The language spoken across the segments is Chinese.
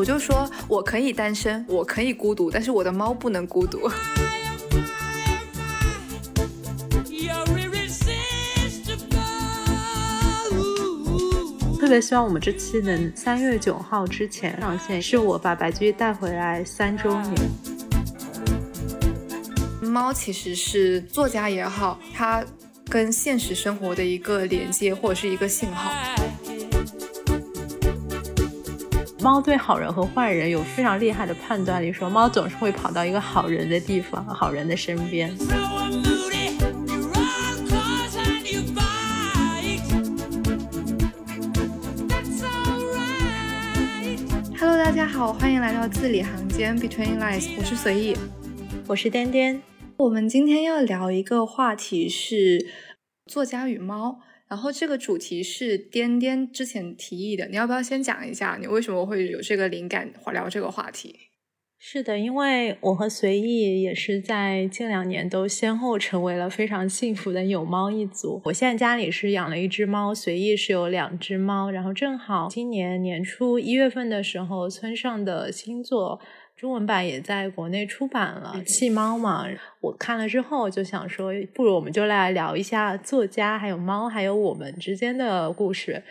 我就说我可以单身，我可以孤独，但是我的猫不能孤独。特别希望我们这期能三月九号之前上线，是我把白居易带回来三周年。猫其实是作家也好，它跟现实生活的一个连接或者是一个信号。猫对好人和坏人有非常厉害的判断力，说猫总是会跑到一个好人的地方，好人的身边。Hello，大家好，欢迎来到字里行间 Between Lines，我是随意，我是颠颠。我们今天要聊一个话题是作家与猫。然后这个主题是颠颠之前提议的，你要不要先讲一下你为什么会有这个灵感聊这个话题？是的，因为我和随意也是在近两年都先后成为了非常幸福的有猫一族。我现在家里是养了一只猫，随意是有两只猫，然后正好今年年初一月份的时候，村上的新作。中文版也在国内出版了，《弃猫》嘛，我看了之后就想说，不如我们就来聊一下作家，还有猫，还有我们之间的故事。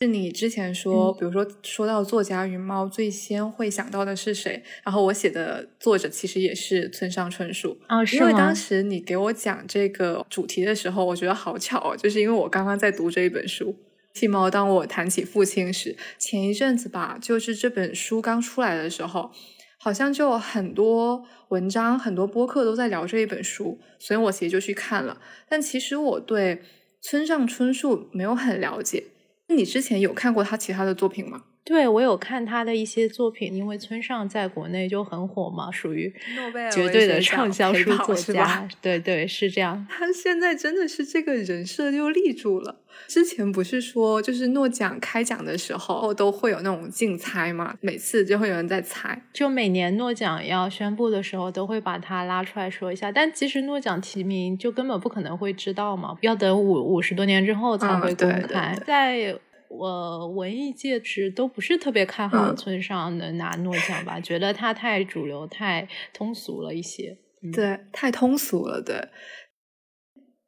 是你之前说，比如说说到作家与猫，最先会想到的是谁？然后我写的作者其实也是村上春树啊，因为当时你给我讲这个主题的时候，我觉得好巧哦，就是因为我刚刚在读这一本书《弃猫》。当我谈起父亲时，前一阵子吧，就是这本书刚出来的时候。好像就很多文章、很多播客都在聊这一本书，所以我其实就去看了。但其实我对村上春树没有很了解。你之前有看过他其他的作品吗？对，我有看他的一些作品，因为村上在国内就很火嘛，属于诺贝尔绝对的畅销书作家。对对，是这样。他现在真的是这个人设就立住了。之前不是说，就是诺奖开奖的时候都会有那种竞猜嘛，每次就会有人在猜。就每年诺奖要宣布的时候，都会把他拉出来说一下。但其实诺奖提名就根本不可能会知道嘛，要等五五十多年之后才会公开。在我文艺界是都不是特别看好村上能拿诺奖吧？觉得他太主流、太通俗了一些。对，太通俗了。对，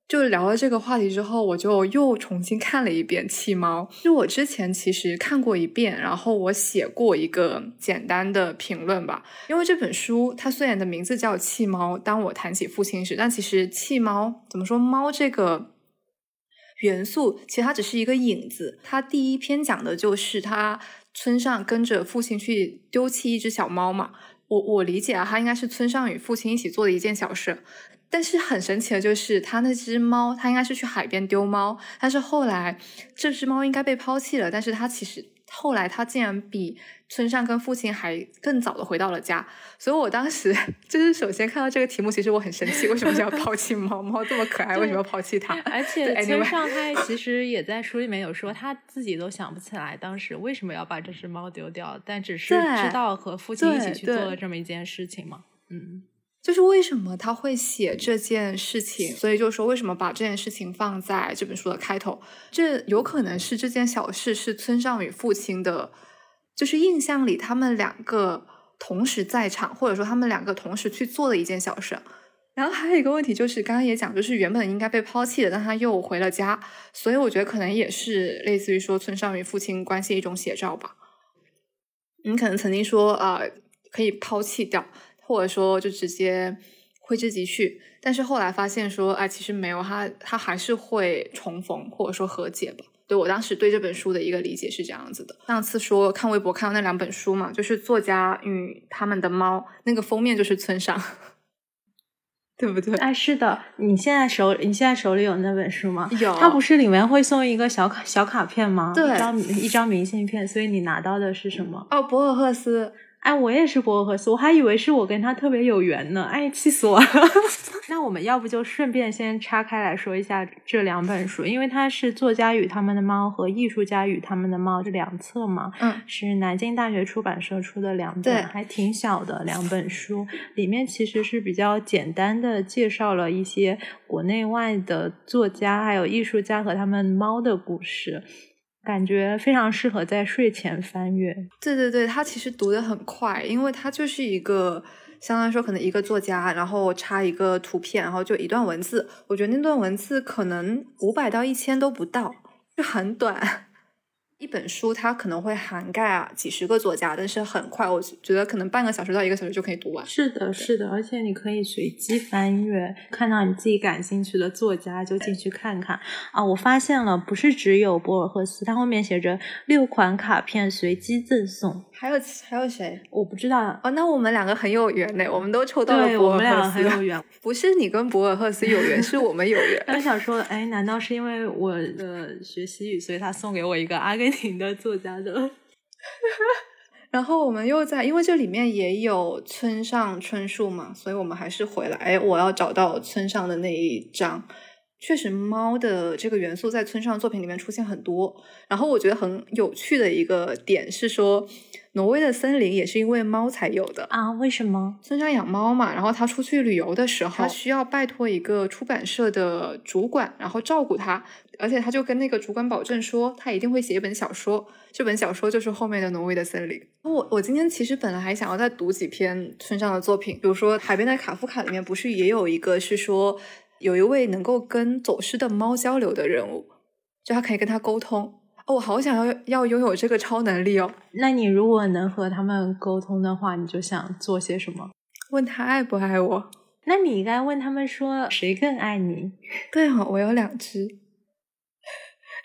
就聊了这个话题之后，我就又重新看了一遍《弃猫》。就我之前其实看过一遍，然后我写过一个简单的评论吧。因为这本书它虽然的名字叫《弃猫》，当我谈起父亲时，但其实弃猫怎么说？猫这个。元素其实它只是一个影子。它第一篇讲的就是他村上跟着父亲去丢弃一只小猫嘛。我我理解啊，他应该是村上与父亲一起做的一件小事。但是很神奇的就是，他那只猫，他应该是去海边丢猫，但是后来这只猫应该被抛弃了，但是他其实。后来他竟然比村上跟父亲还更早的回到了家，所以我当时就是首先看到这个题目，其实我很生气，为什么要抛弃猫 猫这么可爱，为什么要抛弃它？而且村上他其实也在书里面有说，他自己都想不起来当时为什么要把这只猫丢掉，但只是知道和父亲一起去做了这么一件事情嘛，嗯。就是为什么他会写这件事情，所以就说为什么把这件事情放在这本书的开头？这有可能是这件小事是村上与父亲的，就是印象里他们两个同时在场，或者说他们两个同时去做的一件小事。然后还有一个问题就是，刚刚也讲，就是原本应该被抛弃的，但他又回了家，所以我觉得可能也是类似于说村上与父亲关系一种写照吧。你可能曾经说啊，可以抛弃掉。或者说就直接挥之即去，但是后来发现说，哎，其实没有，他他还是会重逢或者说和解吧。对我当时对这本书的一个理解是这样子的。上次说看微博看到那两本书嘛，就是作家与他们的猫，那个封面就是村上，对不对？哎，是的，你现在手你现在手里有那本书吗？有。它不是里面会送一个小卡小卡片吗？对，一张一张明信片。所以你拿到的是什么？哦，博尔赫斯。哎，我也是博尔赫斯，我还以为是我跟他特别有缘呢。哎，气死我了！那我们要不就顺便先拆开来说一下这两本书，因为它是《作家与他们的猫》和《艺术家与他们的猫》这两册嘛。嗯，是南京大学出版社出的两本，还挺小的两本书。里面其实是比较简单的介绍了一些国内外的作家还有艺术家和他们猫的故事。感觉非常适合在睡前翻阅。对对对，它其实读的很快，因为它就是一个，相当于说可能一个作家，然后插一个图片，然后就一段文字。我觉得那段文字可能五百到一千都不到，就很短。一本书它可能会涵盖啊几十个作家，但是很快，我觉得可能半个小时到一个小时就可以读完。是的，是的，而且你可以随机翻阅，看到你自己感兴趣的作家就进去看看啊。我发现了，不是只有博尔赫斯，他后面写着六款卡片随机赠送。还有还有谁？我不知道哦。那我们两个很有缘嘞，我们都抽到了博尔赫斯。我们俩很有缘，不是你跟博尔赫斯有缘，是我们有缘。我想说，哎，难道是因为我的学习语，所以他送给我一个阿根廷的作家的？然后我们又在，因为这里面也有村上春树嘛，所以我们还是回来。哎，我要找到村上的那一章。确实，猫的这个元素在村上作品里面出现很多。然后我觉得很有趣的一个点是说，挪威的森林也是因为猫才有的啊？为什么？村上养猫嘛，然后他出去旅游的时候，他需要拜托一个出版社的主管，然后照顾他，而且他就跟那个主管保证说，他一定会写一本小说，这本小说就是后面的挪威的森林。我我今天其实本来还想要再读几篇村上的作品，比如说《海边的卡夫卡》里面不是也有一个是说。有一位能够跟走失的猫交流的人物，就他可以跟他沟通。哦，我好想要要拥有这个超能力哦。那你如果能和他们沟通的话，你就想做些什么？问他爱不爱我？那你应该问他们说谁更爱你？对哦，我有两只。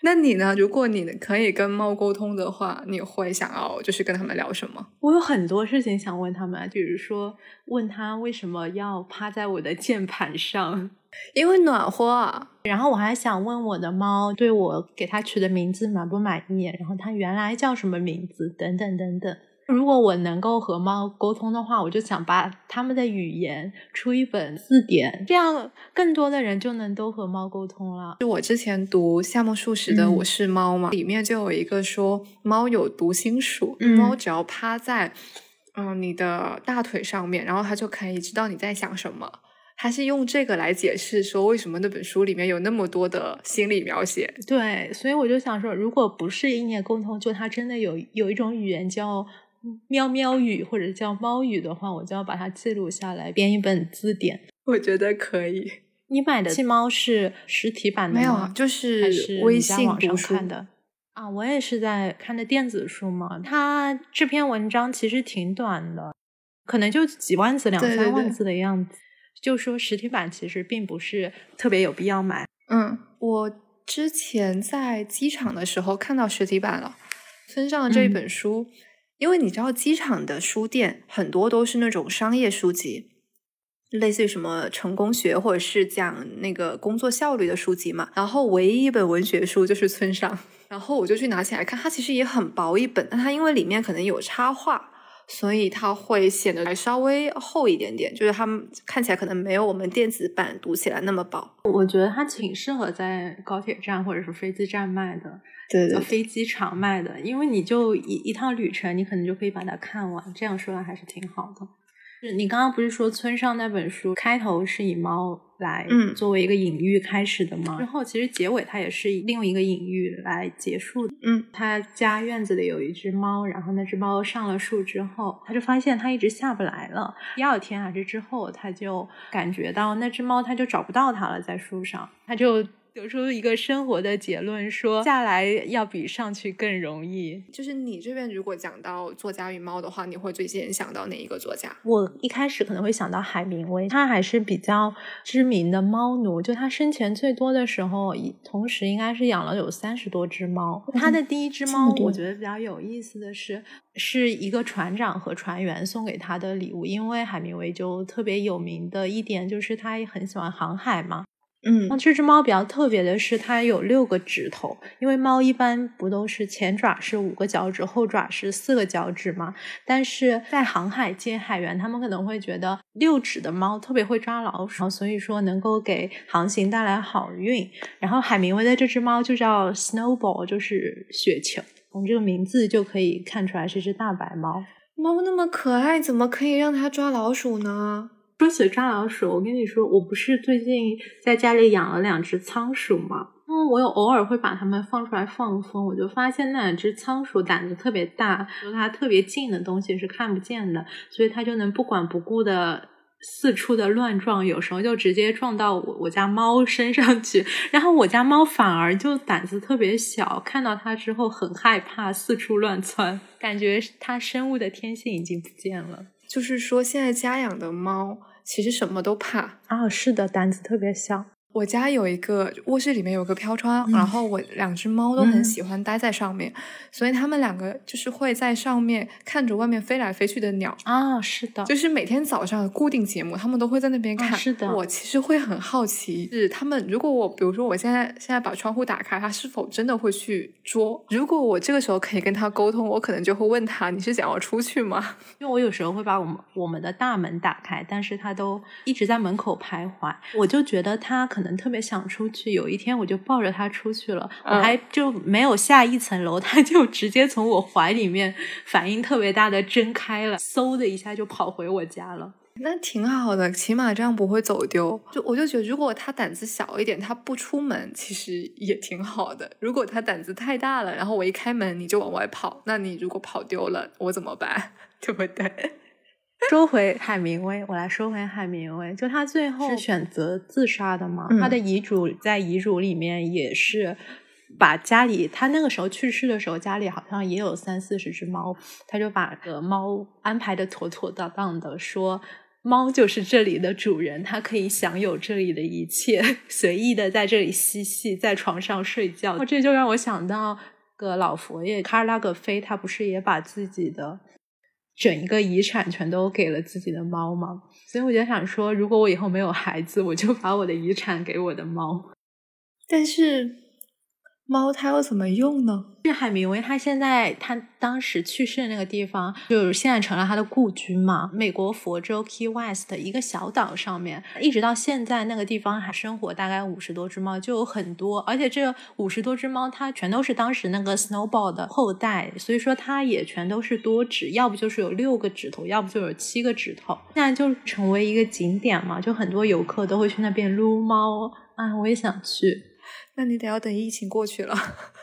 那你呢？如果你可以跟猫沟通的话，你会想要就是跟他们聊什么？我有很多事情想问他们，比如说问他为什么要趴在我的键盘上，因为暖和。啊。然后我还想问我的猫对我给它取的名字满不满意，然后它原来叫什么名字，等等等等。如果我能够和猫沟通的话，我就想把他们的语言出一本字典，这样更多的人就能都和猫沟通了。就我之前读夏目漱石的《我是猫》嘛，里面就有一个说猫有读心术，猫只要趴在嗯你的大腿上面，然后它就可以知道你在想什么。他是用这个来解释说为什么那本书里面有那么多的心理描写。对，所以我就想说，如果不是意念沟通，就它真的有有一种语言叫。喵喵语或者叫猫语的话，我就要把它记录下来，编一本字典。我觉得可以。你买的气猫是实体版的吗？没有啊，就是微信读书的啊。我也是在看的电子书嘛。它这篇文章其实挺短的，可能就几万字、两三万字的样子。就说实体版其实并不是特别有必要买。嗯，我之前在机场的时候看到实体版了，村上的这一本书。因为你知道，机场的书店很多都是那种商业书籍，类似于什么成功学或者是讲那个工作效率的书籍嘛。然后唯一一本文学书就是村上，然后我就去拿起来看，它其实也很薄一本，但它因为里面可能有插画，所以它会显得还稍微厚一点点，就是它们看起来可能没有我们电子版读起来那么薄。我觉得它挺适合在高铁站或者是飞机站卖的。对对，飞机场卖的，因为你就一一趟旅程，你可能就可以把它看完。这样说来还是挺好的。你刚刚不是说村上那本书开头是以猫来作为一个隐喻开始的吗？之后其实结尾它也是以另一个隐喻来结束的。嗯，他家院子里有一只猫，然后那只猫上了树之后，他就发现它一直下不来了。第二天还是之后，他就感觉到那只猫，他就找不到它了，在树上，他就。得出一个生活的结论，说下来要比上去更容易。就是你这边如果讲到作家与猫的话，你会最先想到哪一个作家？我一开始可能会想到海明威，他还是比较知名的猫奴。就他生前最多的时候，同时应该是养了有三十多只猫。他的第一只猫，我觉得比较有意思的是，是一个船长和船员送给他的礼物。因为海明威就特别有名的一点就是他也很喜欢航海嘛。嗯，那这只猫比较特别的是，它有六个指头。因为猫一般不都是前爪是五个脚趾，后爪是四个脚趾吗？但是在航海界，海员他们可能会觉得六指的猫特别会抓老鼠，所以说能够给航行带来好运。然后海明威的这只猫就叫 Snowball，就是雪球。从这个名字就可以看出来是只大白猫。猫那么可爱，怎么可以让它抓老鼠呢？说起抓老鼠，我跟你说，我不是最近在家里养了两只仓鼠吗？嗯，我有偶尔会把它们放出来放风，我就发现那两只仓鼠胆子特别大，说它特别近的东西是看不见的，所以它就能不管不顾的四处的乱撞，有时候就直接撞到我我家猫身上去，然后我家猫反而就胆子特别小，看到它之后很害怕，四处乱窜，感觉它生物的天性已经不见了。就是说，现在家养的猫其实什么都怕啊，是的，胆子特别小。我家有一个卧室，里面有个飘窗，然后我两只猫都很喜欢待在上面，所以它们两个就是会在上面看着外面飞来飞去的鸟啊，是的，就是每天早上固定节目，它们都会在那边看。是的，我其实会很好奇，是它们如果我比如说我现在现在把窗户打开，它是否真的会去捉？如果我这个时候可以跟它沟通，我可能就会问它：你是想要出去吗？因为我有时候会把我们我们的大门打开，但是它都一直在门口徘徊，我就觉得它可能。特别想出去，有一天我就抱着它出去了，我还就没有下一层楼，它就直接从我怀里面反应特别大的睁开了，嗖的一下就跑回我家了。那挺好的，起码这样不会走丢。就我就觉得，如果它胆子小一点，它不出门，其实也挺好的。如果它胆子太大了，然后我一开门你就往外跑，那你如果跑丢了，我怎么办？对不对？说回海明威，我来说回海明威，就他最后是选择自杀的嘛？他的遗嘱在遗嘱里面也是把家里，他那个时候去世的时候，家里好像也有三四十只猫，他就把个猫安排的妥妥当当的，说猫就是这里的主人，它可以享有这里的一切，随意的在这里嬉戏，在床上睡觉。这就让我想到个老佛爷卡尔拉格菲，他不是也把自己的。整一个遗产全都给了自己的猫吗？所以我就想说，如果我以后没有孩子，我就把我的遗产给我的猫。但是。猫它要怎么用呢？是海明威，他现在他当时去世的那个地方，就是现在成了他的故居嘛。美国佛州 Key West 一个小岛上面，一直到现在那个地方还生活大概五十多只猫，就有很多。而且这五十多只猫，它全都是当时那个 Snowball 的后代，所以说它也全都是多指，要不就是有六个指头，要不就有七个指头。现在就成为一个景点嘛，就很多游客都会去那边撸猫啊，我也想去。那你得要等疫情过去了，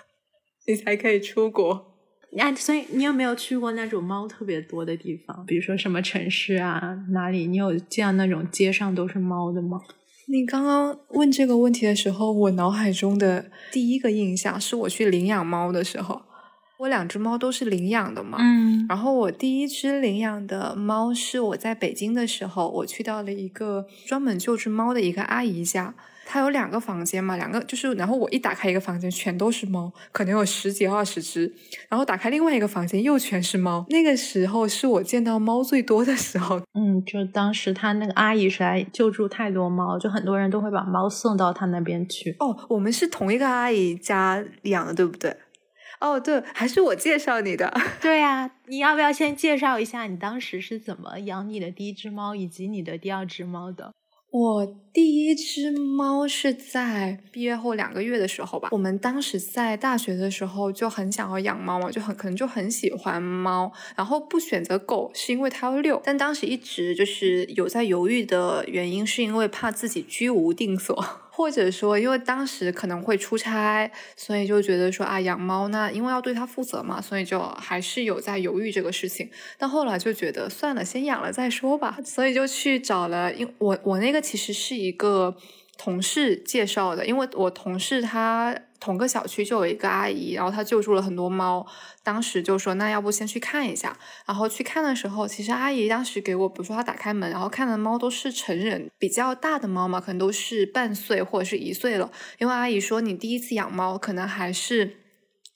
你才可以出国。啊，所以你有没有去过那种猫特别多的地方？比如说什么城市啊，哪里？你有见那种街上都是猫的吗？你刚刚问这个问题的时候，我脑海中的第一个印象是我去领养猫的时候。我两只猫都是领养的嘛，嗯，然后我第一只领养的猫是我在北京的时候，我去到了一个专门救治猫的一个阿姨家。它有两个房间嘛，两个就是，然后我一打开一个房间，全都是猫，可能有十几二十只，然后打开另外一个房间，又全是猫。那个时候是我见到猫最多的时候。嗯，就当时他那个阿姨是来救助太多猫，就很多人都会把猫送到他那边去。哦，我们是同一个阿姨家养的，对不对？哦，对，还是我介绍你的。对呀，你要不要先介绍一下你当时是怎么养你的第一只猫，以及你的第二只猫的？我第一只猫是在毕业后两个月的时候吧。我们当时在大学的时候就很想要养猫嘛，就很可能就很喜欢猫，然后不选择狗是因为它要遛，但当时一直就是有在犹豫的原因，是因为怕自己居无定所。或者说，因为当时可能会出差，所以就觉得说啊，养猫呢因为要对它负责嘛，所以就还是有在犹豫这个事情。但后来就觉得算了，先养了再说吧，所以就去找了。因我我那个其实是一个同事介绍的，因为我同事他。同个小区就有一个阿姨，然后她救助了很多猫。当时就说，那要不先去看一下。然后去看的时候，其实阿姨当时给我，比如说她打开门，然后看的猫都是成人比较大的猫嘛，可能都是半岁或者是一岁了。因为阿姨说，你第一次养猫，可能还是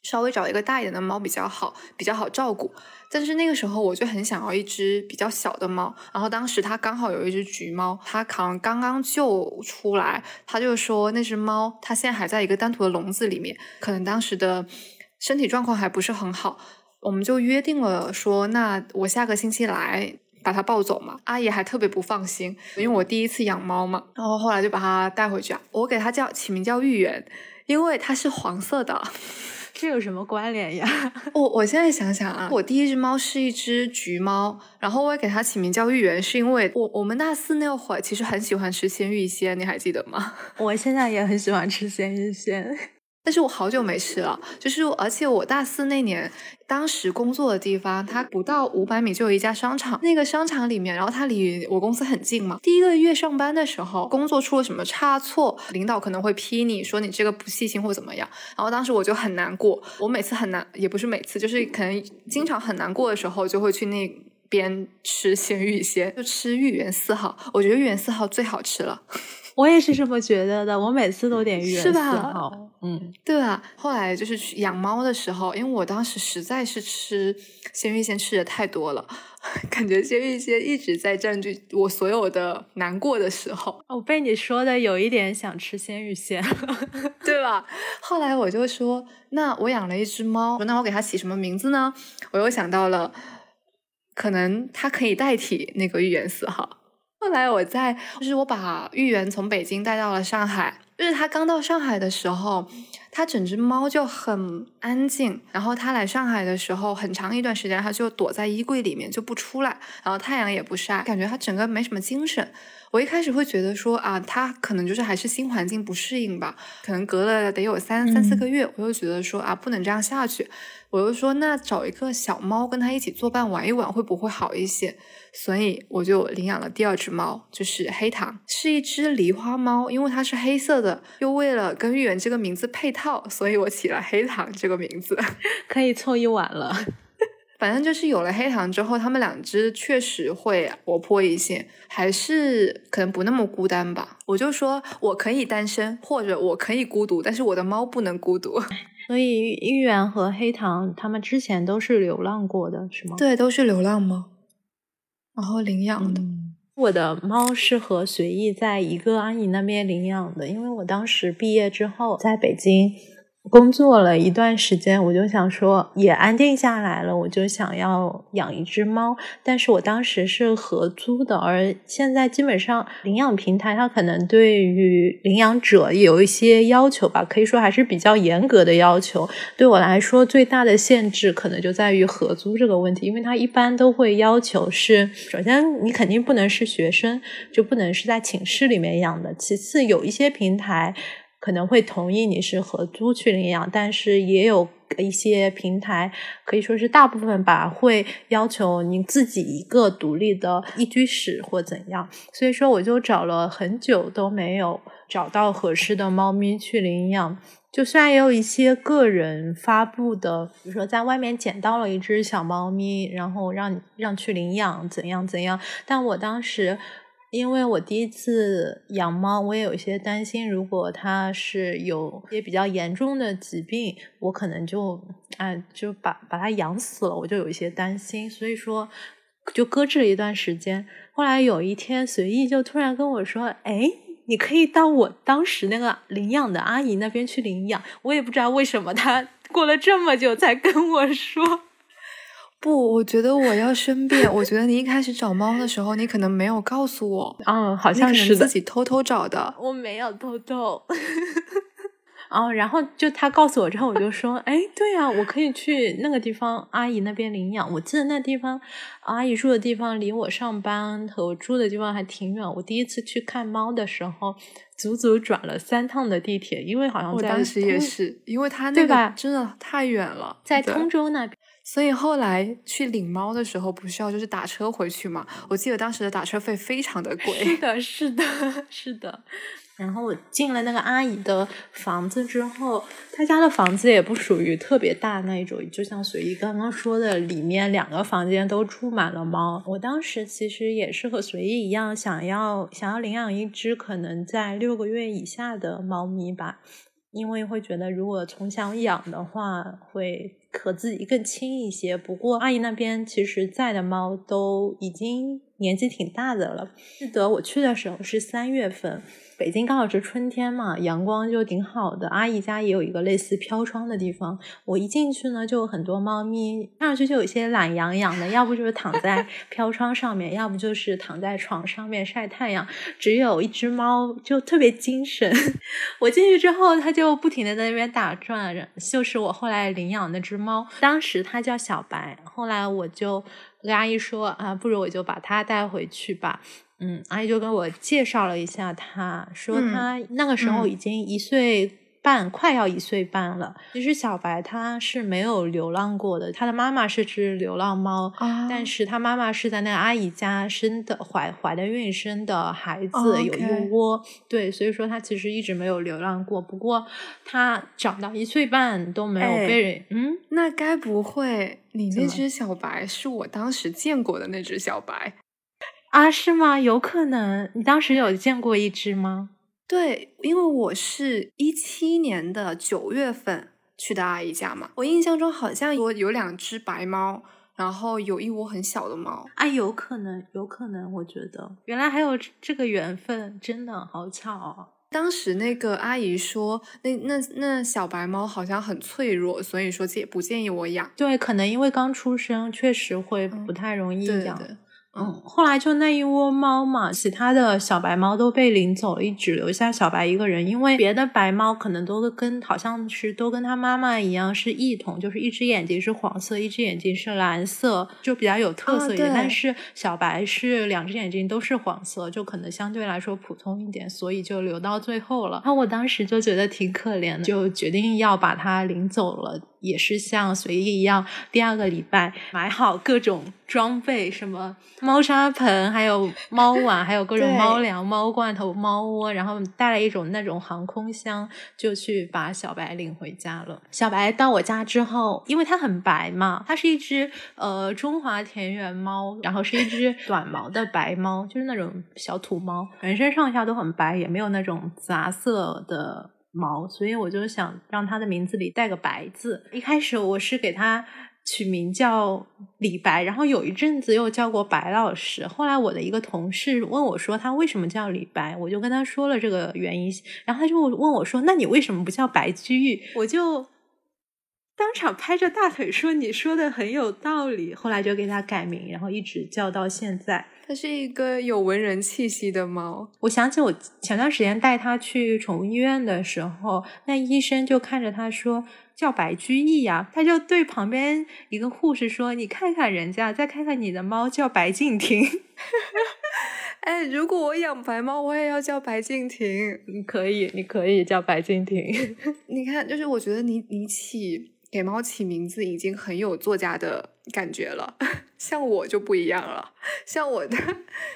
稍微找一个大一点的猫比较好，比较好照顾。但是那个时候我就很想要一只比较小的猫，然后当时他刚好有一只橘猫，他好像刚刚救出来，他就说那只猫它现在还在一个单独的笼子里面，可能当时的身体状况还不是很好，我们就约定了说，那我下个星期来把它抱走嘛。阿姨还特别不放心，因为我第一次养猫嘛，然后后来就把它带回去啊，我给它叫起名叫芋圆，因为它是黄色的。这有什么关联呀？我我现在想想啊，我第一只猫是一只橘猫，然后我也给它起名叫芋圆，是因为我我们大四那会儿其实很喜欢吃鲜芋仙，你还记得吗？我现在也很喜欢吃鲜芋仙。但是我好久没吃了，就是而且我大四那年，当时工作的地方，它不到五百米就有一家商场，那个商场里面，然后它离我公司很近嘛。第一个月上班的时候，工作出了什么差错，领导可能会批你说你这个不细心或怎么样，然后当时我就很难过。我每次很难，也不是每次，就是可能经常很难过的时候，就会去那边吃鲜芋仙，就吃芋圆四号，我觉得芋圆四号最好吃了。我也是这么觉得的，我每次都点芋圆四号，嗯，对啊？后来就是去养猫的时候，因为我当时实在是吃鲜芋仙吃的太多了，感觉鲜芋仙一直在占据我所有的难过的时候。我被你说的有一点想吃鲜芋仙，对吧？后来我就说，那我养了一只猫，那我给它起什么名字呢？我又想到了，可能它可以代替那个芋圆四号。后来我在，就是我把芋圆从北京带到了上海。就是他刚到上海的时候，他整只猫就很安静。然后他来上海的时候，很长一段时间他就躲在衣柜里面就不出来，然后太阳也不晒，感觉他整个没什么精神。我一开始会觉得说啊，他可能就是还是新环境不适应吧，可能隔了得有三三四个月，我又觉得说啊，不能这样下去。我就说，那找一个小猫跟它一起作伴玩一玩，会不会好一些？所以我就领养了第二只猫，就是黑糖，是一只狸花猫。因为它是黑色的，又为了跟芋圆这个名字配套，所以我起了黑糖这个名字，可以凑一碗了。反正就是有了黑糖之后，它们两只确实会活泼一些，还是可能不那么孤单吧。我就说我可以单身，或者我可以孤独，但是我的猫不能孤独。所以芋圆和黑糖他们之前都是流浪过的，是吗？对，都是流浪猫，然后领养的。我的猫是和随意在一个阿姨那边领养的，因为我当时毕业之后在北京。工作了一段时间，我就想说也安定下来了，我就想要养一只猫。但是我当时是合租的，而现在基本上领养平台它可能对于领养者有一些要求吧，可以说还是比较严格的要求。对我来说，最大的限制可能就在于合租这个问题，因为它一般都会要求是，首先你肯定不能是学生，就不能是在寝室里面养的。其次，有一些平台。可能会同意你是合租去领养，但是也有一些平台可以说是大部分吧，会要求你自己一个独立的一居室或怎样。所以说，我就找了很久都没有找到合适的猫咪去领养。就虽然也有一些个人发布的，比如说在外面捡到了一只小猫咪，然后让让去领养，怎样怎样，但我当时。因为我第一次养猫，我也有一些担心，如果它是有些比较严重的疾病，我可能就哎就把把它养死了，我就有一些担心，所以说就搁置了一段时间。后来有一天，随意就突然跟我说：“哎，你可以到我当时那个领养的阿姨那边去领养。”我也不知道为什么，他过了这么久才跟我说。不，我觉得我要申辩。我觉得你一开始找猫的时候，你可能没有告诉我。嗯，好像是自己偷偷找的。我没有偷偷。哦，然后就他告诉我之后，我就说：“ 哎，对呀，我可以去那个地方阿姨那边领养。我记得那地方阿姨住的地方离我上班和我住的地方还挺远。我第一次去看猫的时候，足足转了三趟的地铁，因为好像我当时也是，因为他那个真的太远了，在通州那边。”所以后来去领猫的时候，不需要就是打车回去嘛？我记得当时的打车费非常的贵。是的，是的，是的。然后我进了那个阿姨的房子之后，她家的房子也不属于特别大那一种，就像随意刚刚说的，里面两个房间都住满了猫。我当时其实也是和随意一样，想要想要领养一只可能在六个月以下的猫咪吧，因为会觉得如果从小养的话会。和自己更亲一些。不过阿姨那边其实在的猫都已经年纪挺大的了。记得我去的时候是三月份。北京刚好是春天嘛，阳光就挺好的。阿姨家也有一个类似飘窗的地方，我一进去呢，就有很多猫咪，看上去就有些懒洋洋的，要不就是躺在飘窗上面，要不就是躺在床上面晒太阳。只有一只猫就特别精神，我进去之后，它就不停的在那边打转，就是我后来领养那只猫，当时它叫小白，后来我就跟阿姨说啊，不如我就把它带回去吧。嗯，阿姨就跟我介绍了一下，他说他那个时候已经一岁半，快要一岁半了。其实小白他是没有流浪过的，他的妈妈是只流浪猫，但是他妈妈是在那个阿姨家生的，怀怀的孕生的孩子有一窝，对，所以说他其实一直没有流浪过。不过他长到一岁半都没有被人，嗯，那该不会你那只小白是我当时见过的那只小白？啊，是吗？有可能，你当时有见过一只吗？对，因为我是一七年的九月份去的阿姨家嘛，我印象中好像我有两只白猫，然后有一窝很小的猫。啊，有可能，有可能，我觉得原来还有这个缘分，真的好巧。哦当时那个阿姨说，那那那小白猫好像很脆弱，所以说建不建议我养。对，可能因为刚出生，确实会不太容易养。嗯，后来就那一窝猫嘛，其他的小白猫都被领走了，一只留下小白一个人。因为别的白猫可能都跟好像是都跟它妈妈一样是异瞳，就是一只眼睛是黄色，一只眼睛是蓝色，就比较有特色一点。但是小白是两只眼睛都是黄色，就可能相对来说普通一点，所以就留到最后了。然后我当时就觉得挺可怜的，就决定要把它领走了。也是像随意一样，第二个礼拜买好各种装备，什么猫砂盆，还有猫碗，还有各种猫粮、猫罐头、猫窝，然后带了一种那种航空箱，就去把小白领回家了。小白到我家之后，因为它很白嘛，它是一只呃中华田园猫，然后是一只短毛的白猫，就是那种小土猫，全身上下都很白，也没有那种杂色的。毛，所以我就想让它的名字里带个白字。一开始我是给它取名叫李白，然后有一阵子又叫过白老师。后来我的一个同事问我说他为什么叫李白，我就跟他说了这个原因，然后他就问我说那你为什么不叫白居易？我就当场拍着大腿说你说的很有道理。后来就给他改名，然后一直叫到现在。它是一个有文人气息的猫。我想起我前段时间带它去宠物医院的时候，那医生就看着它说：“叫白居易呀。”他就对旁边一个护士说：“你看看人家，再看看你的猫叫白敬亭。” 哎，如果我养白猫，我也要叫白敬亭。你可以，你可以叫白敬亭。你看，就是我觉得你你起给猫起名字已经很有作家的感觉了。像我就不一样了，像我的，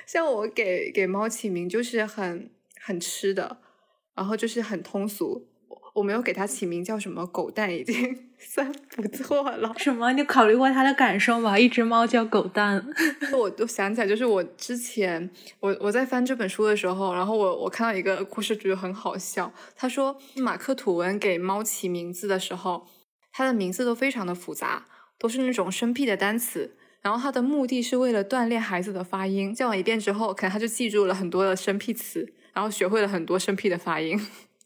像我给给猫起名就是很很吃的，然后就是很通俗。我没有给它起名叫什么狗蛋，已经 算不错了。什么？你考虑过它的感受吗？一只猫叫狗蛋，我都想起来，就是我之前我我在翻这本书的时候，然后我我看到一个故事，觉得很好笑。他说马克吐温给猫起名字的时候，它的名字都非常的复杂，都是那种生僻的单词。然后他的目的是为了锻炼孩子的发音，叫完一遍之后，可能他就记住了很多的生僻词，然后学会了很多生僻的发音。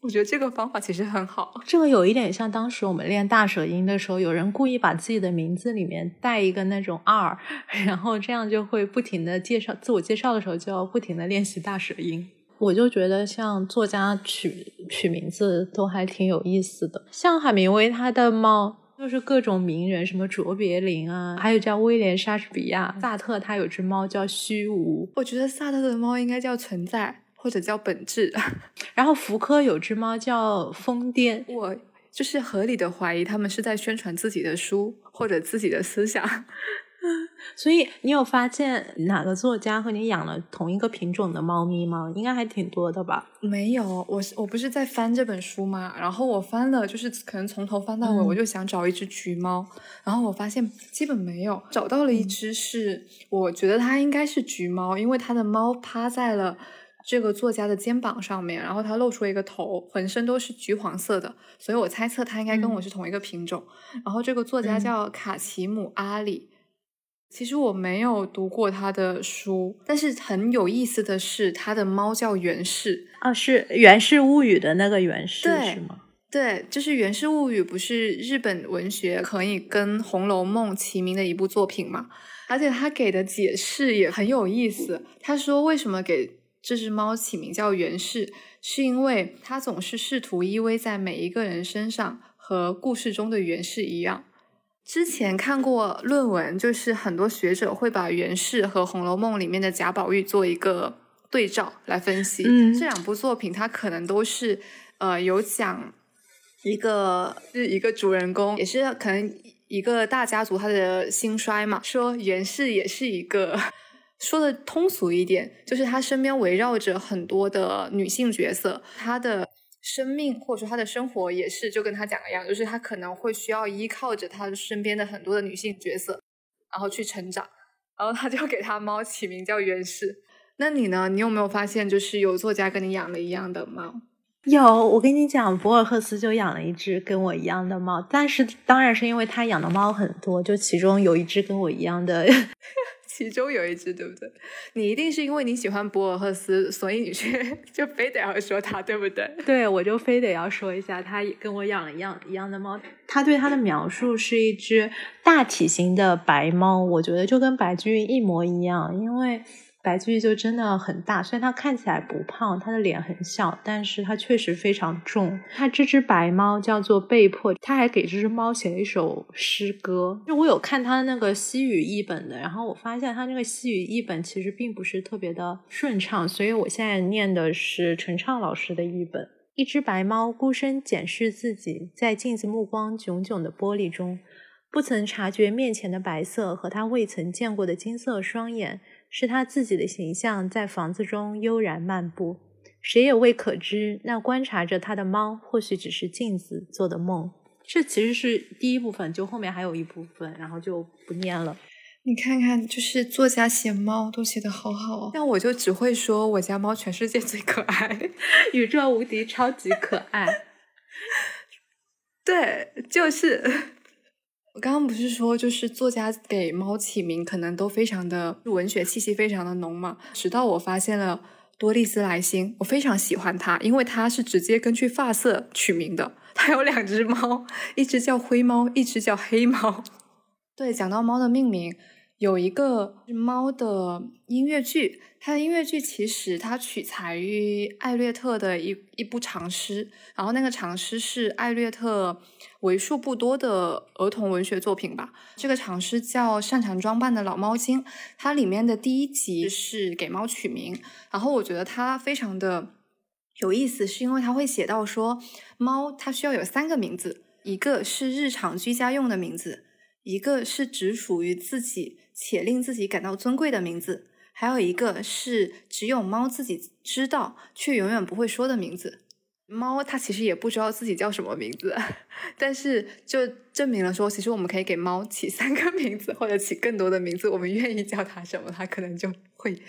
我觉得这个方法其实很好。这个有一点像当时我们练大舌音的时候，有人故意把自己的名字里面带一个那种 r，然后这样就会不停的介绍自我介绍的时候就要不停的练习大舌音。我就觉得像作家取取名字都还挺有意思的，像海明威他的猫。就是各种名人，什么卓别林啊，还有叫威廉莎士比亚、萨特，他有只猫叫虚无。我觉得萨特的猫应该叫存在，或者叫本质。然后福柯有只猫叫疯癫。我就是合理的怀疑，他们是在宣传自己的书或者自己的思想。所以你有发现哪个作家和你养了同一个品种的猫咪吗？应该还挺多的吧？没有，我我不是在翻这本书吗？然后我翻了，就是可能从头翻到尾，我就想找一只橘猫，然后我发现基本没有，找到了一只是，我觉得它应该是橘猫，因为它的猫趴在了这个作家的肩膀上面，然后他露出了一个头，浑身都是橘黄色的，所以我猜测他应该跟我是同一个品种。然后这个作家叫卡奇姆阿里。其实我没有读过他的书，但是很有意思的是，他的猫叫源氏啊，是《源氏物语》的那个源氏是吗？对，就是《源氏物语》，不是日本文学可以跟《红楼梦》齐名的一部作品嘛？而且他给的解释也很有意思。他说，为什么给这只猫起名叫袁氏，是因为它总是试图依偎在每一个人身上，和故事中的袁氏一样。之前看过论文，就是很多学者会把袁氏和《红楼梦》里面的贾宝玉做一个对照来分析。嗯，这两部作品它可能都是呃有讲一个是一个主人公，也是可能一个大家族他的兴衰嘛。说袁氏也是一个说的通俗一点，就是他身边围绕着很多的女性角色，他的。生命或者说他的生活也是，就跟他讲的一样，就是他可能会需要依靠着他身边的很多的女性角色，然后去成长，然后他就给他猫起名叫源氏。那你呢？你有没有发现，就是有作家跟你养了一样的猫？有，我跟你讲，博尔赫斯就养了一只跟我一样的猫，但是当然是因为他养的猫很多，就其中有一只跟我一样的。其中有一只，对不对？你一定是因为你喜欢博尔赫斯，所以你去 就非得要说它，对不对？对，我就非得要说一下，它跟我养了一样一样的猫。它对它的描述是一只大体型的白猫，我觉得就跟白居易一模一样，因为。白居易就真的很大，虽然他看起来不胖，他的脸很小，但是他确实非常重。他这只白猫叫做被迫，他还给这只猫写了一首诗歌。就我有看他那个西语译本的，然后我发现他那个西语译本其实并不是特别的顺畅，所以我现在念的是陈畅老师的译本。一只白猫孤身检视自己，在镜子目光炯炯的玻璃中，不曾察觉面前的白色和他未曾见过的金色双眼。是他自己的形象在房子中悠然漫步，谁也未可知，那观察着他的猫或许只是镜子做的梦。这其实是第一部分，就后面还有一部分，然后就不念了。你看看，就是作家写猫都写的好好哦，那我就只会说我家猫全世界最可爱，宇宙无敌，超级可爱。对，就是。我刚刚不是说，就是作家给猫起名可能都非常的文学气息非常的浓嘛？直到我发现了多丽丝莱辛，我非常喜欢它，因为它是直接根据发色取名的。它有两只猫，一只叫灰猫，一只叫黑猫。对，讲到猫的命名。有一个猫的音乐剧，它的音乐剧其实它取材于艾略特的一一部长诗，然后那个长诗是艾略特为数不多的儿童文学作品吧。这个长诗叫《擅长装扮的老猫精》，它里面的第一集是给猫取名，然后我觉得它非常的有意思，是因为它会写到说，猫它需要有三个名字，一个是日常居家用的名字，一个是只属于自己。且令自己感到尊贵的名字，还有一个是只有猫自己知道却永远不会说的名字。猫它其实也不知道自己叫什么名字，但是就证明了说，其实我们可以给猫起三个名字，或者起更多的名字。我们愿意叫它什么，它可能就会，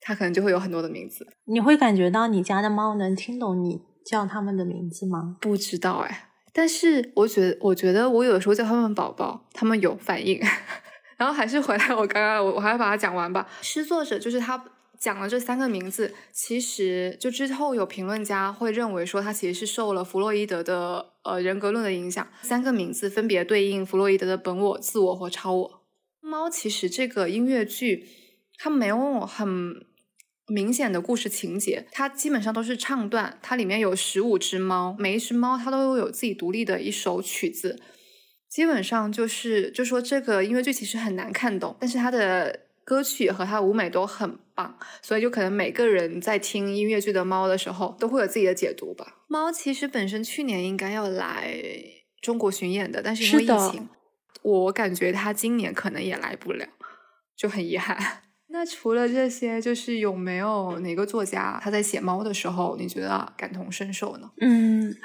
它可能就会有很多的名字。你会感觉到你家的猫能听懂你叫它们的名字吗？不知道哎，但是我觉得，我觉得我有的时候叫它们宝宝，它们有反应。然后还是回来，我刚刚我我还要把它讲完吧。诗作者就是他讲了这三个名字，其实就之后有评论家会认为说他其实是受了弗洛伊德的呃人格论的影响。三个名字分别对应弗洛伊德的本我、自我和超我。猫其实这个音乐剧它没有很明显的故事情节，它基本上都是唱段。它里面有十五只猫，每一只猫它都有自己独立的一首曲子。基本上就是，就说这个音乐剧其实很难看懂，但是它的歌曲和它舞美都很棒，所以就可能每个人在听音乐剧的猫的时候，都会有自己的解读吧。猫其实本身去年应该要来中国巡演的，但是因为疫情，我感觉它今年可能也来不了，就很遗憾。那除了这些，就是有没有哪个作家他在写猫的时候，你觉得感同身受呢？嗯。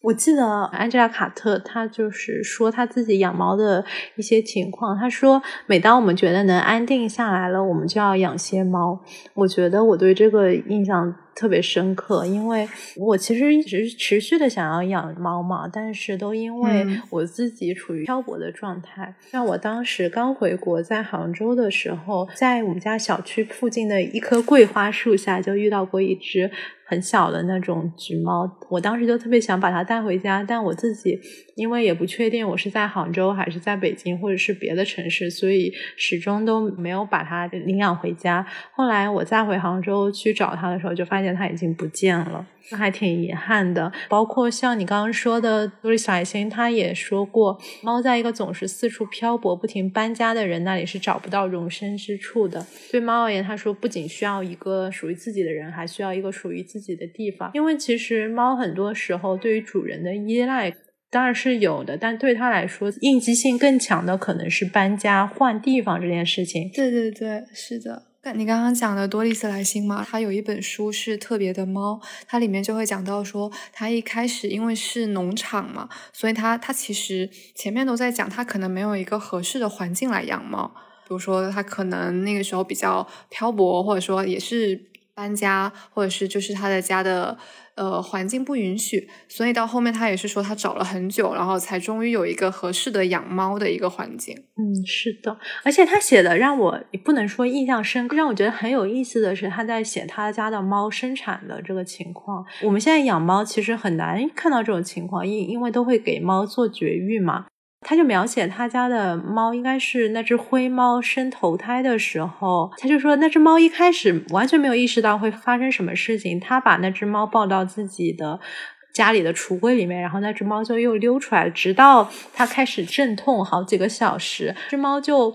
我记得安吉拉·卡特，他就是说他自己养猫的一些情况。他说，每当我们觉得能安定下来了，我们就要养些猫。我觉得我对这个印象特别深刻，因为我其实一直持续的想要养猫嘛，但是都因为我自己处于漂泊的状态。像我当时刚回国，在杭州的时候，在我们家小区附近的一棵桂花树下，就遇到过一只。很小的那种橘猫，我当时就特别想把它带回家，但我自己因为也不确定我是在杭州还是在北京或者是别的城市，所以始终都没有把它领养回家。后来我再回杭州去找它的时候，就发现它已经不见了。那还挺遗憾的，包括像你刚刚说的多丽丝海星，他也说过，猫在一个总是四处漂泊、不停搬家的人那里是找不到容身之处的。对猫而言，他说不仅需要一个属于自己的人，还需要一个属于自己的地方。因为其实猫很多时候对于主人的依赖当然是有的，但对他来说，应激性更强的可能是搬家换地方这件事情。对对对，是的。你刚刚讲的多丽丝莱辛嘛，他有一本书是特别的猫，它里面就会讲到说，他一开始因为是农场嘛，所以他他其实前面都在讲，他可能没有一个合适的环境来养猫，比如说他可能那个时候比较漂泊，或者说也是搬家，或者是就是他的家的。呃，环境不允许，所以到后面他也是说他找了很久，然后才终于有一个合适的养猫的一个环境。嗯，是的，而且他写的让我不能说印象深刻，让我觉得很有意思的是他在写他家的猫生产的这个情况。我们现在养猫其实很难看到这种情况，因因为都会给猫做绝育嘛。他就描写他家的猫，应该是那只灰猫生头胎的时候，他就说那只猫一开始完全没有意识到会发生什么事情，他把那只猫抱到自己的家里的橱柜里面，然后那只猫就又溜出来了，直到它开始阵痛好几个小时，这猫就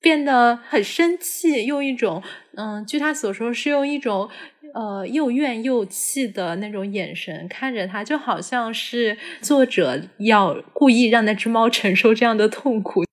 变得很生气，用一种嗯，据他所说是用一种。呃，又怨又气的那种眼神看着他，就好像是作者要故意让那只猫承受这样的痛苦。